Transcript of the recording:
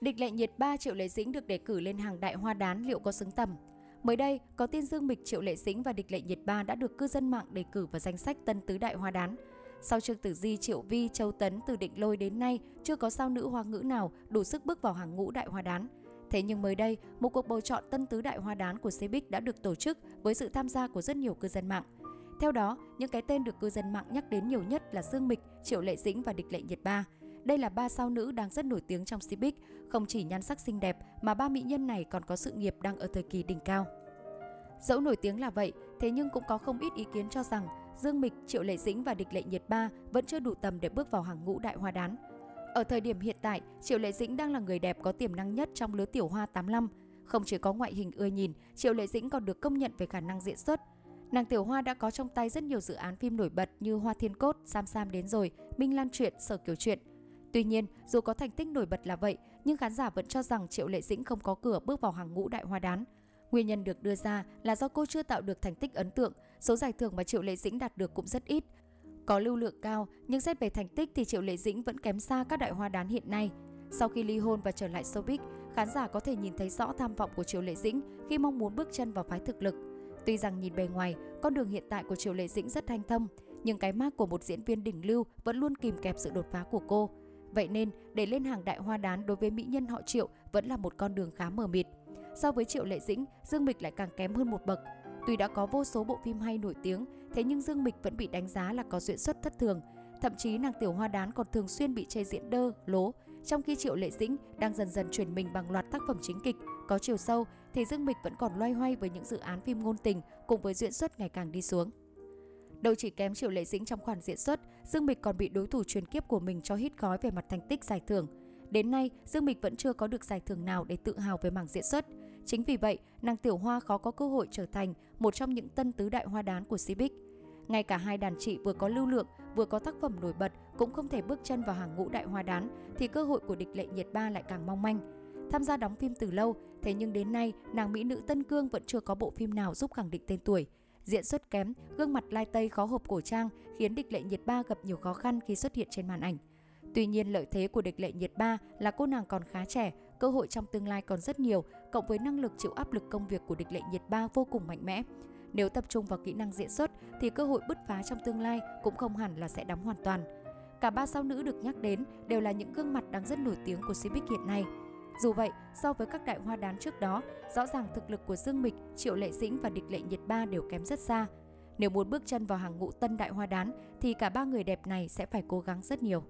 Địch lệ nhiệt 3 Triệu Lệ Dĩnh được đề cử lên hàng đại hoa đán liệu có xứng tầm? Mới đây, có tin Dương Mịch, Triệu Lệ Dĩnh và Địch Lệ Nhiệt Ba đã được cư dân mạng đề cử vào danh sách tân tứ đại hoa đán. Sau Trương Tử Di, Triệu Vi, Châu Tấn từ định lôi đến nay, chưa có sao nữ hoa ngữ nào đủ sức bước vào hàng ngũ đại hoa đán. Thế nhưng mới đây, một cuộc bầu chọn tân tứ đại hoa đán của Cbiz đã được tổ chức với sự tham gia của rất nhiều cư dân mạng. Theo đó, những cái tên được cư dân mạng nhắc đến nhiều nhất là Dương Mịch, Triệu Lệ Dĩnh và Địch Lệ Nhiệt Ba. Đây là ba sao nữ đang rất nổi tiếng trong Cbiz, không chỉ nhan sắc xinh đẹp mà ba mỹ nhân này còn có sự nghiệp đang ở thời kỳ đỉnh cao. Dẫu nổi tiếng là vậy, thế nhưng cũng có không ít ý kiến cho rằng Dương Mịch, Triệu Lệ Dĩnh và Địch Lệ Nhiệt Ba vẫn chưa đủ tầm để bước vào hàng ngũ đại hoa đán. Ở thời điểm hiện tại, Triệu Lệ Dĩnh đang là người đẹp có tiềm năng nhất trong lứa tiểu hoa 85. Không chỉ có ngoại hình ưa nhìn, Triệu Lệ Dĩnh còn được công nhận về khả năng diễn xuất. Nàng Tiểu Hoa đã có trong tay rất nhiều dự án phim nổi bật như Hoa Thiên Cốt, Sam Sam đến rồi, Minh Lan Truyện, Sở Kiều Truyện. Tuy nhiên, dù có thành tích nổi bật là vậy, nhưng khán giả vẫn cho rằng Triệu Lệ Dĩnh không có cửa bước vào hàng ngũ đại hoa đán. Nguyên nhân được đưa ra là do cô chưa tạo được thành tích ấn tượng, số giải thưởng mà Triệu Lệ Dĩnh đạt được cũng rất ít. Có lưu lượng cao, nhưng xét về thành tích thì Triệu Lệ Dĩnh vẫn kém xa các đại hoa đán hiện nay. Sau khi ly hôn và trở lại showbiz, khán giả có thể nhìn thấy rõ tham vọng của Triệu Lệ Dĩnh khi mong muốn bước chân vào phái thực lực. Tuy rằng nhìn bề ngoài, con đường hiện tại của Triệu Lệ Dĩnh rất thanh thâm, nhưng cái mác của một diễn viên đỉnh lưu vẫn luôn kìm kẹp sự đột phá của cô. Vậy nên, để lên hàng đại hoa đán đối với mỹ nhân họ Triệu vẫn là một con đường khá mờ mịt. So với Triệu Lệ Dĩnh, Dương Mịch lại càng kém hơn một bậc. Tuy đã có vô số bộ phim hay nổi tiếng, thế nhưng Dương Mịch vẫn bị đánh giá là có diễn xuất thất thường. Thậm chí nàng tiểu hoa đán còn thường xuyên bị chê diễn đơ, lố. Trong khi Triệu Lệ Dĩnh đang dần dần chuyển mình bằng loạt tác phẩm chính kịch, có chiều sâu, thì Dương Mịch vẫn còn loay hoay với những dự án phim ngôn tình cùng với diễn xuất ngày càng đi xuống. Đâu chỉ kém Triệu Lệ Dĩnh trong khoản diễn xuất, Dương Mịch còn bị đối thủ truyền kiếp của mình cho hít gói về mặt thành tích giải thưởng. Đến nay, Dương Mịch vẫn chưa có được giải thưởng nào để tự hào về mảng diễn xuất. Chính vì vậy, nàng Tiểu Hoa khó có cơ hội trở thành một trong những tân tứ đại hoa đán của Cibic. Ngay cả hai đàn chị vừa có lưu lượng, vừa có tác phẩm nổi bật cũng không thể bước chân vào hàng ngũ đại hoa đán, thì cơ hội của địch lệ nhiệt ba lại càng mong manh. Tham gia đóng phim từ lâu, thế nhưng đến nay, nàng mỹ nữ Tân Cương vẫn chưa có bộ phim nào giúp khẳng định tên tuổi. Diễn xuất kém, gương mặt lai tây khó hộp cổ trang khiến địch lệ nhiệt ba gặp nhiều khó khăn khi xuất hiện trên màn ảnh. Tuy nhiên lợi thế của địch lệ nhiệt ba là cô nàng còn khá trẻ, cơ hội trong tương lai còn rất nhiều, cộng với năng lực chịu áp lực công việc của địch lệ nhiệt ba vô cùng mạnh mẽ. Nếu tập trung vào kỹ năng diễn xuất thì cơ hội bứt phá trong tương lai cũng không hẳn là sẽ đóng hoàn toàn. Cả ba sao nữ được nhắc đến đều là những gương mặt đang rất nổi tiếng của Cbiz hiện nay. Dù vậy, so với các đại hoa đán trước đó, rõ ràng thực lực của Dương Mịch, Triệu Lệ Dĩnh và Địch Lệ Nhiệt Ba đều kém rất xa. Nếu muốn bước chân vào hàng ngũ tân đại hoa đán thì cả ba người đẹp này sẽ phải cố gắng rất nhiều.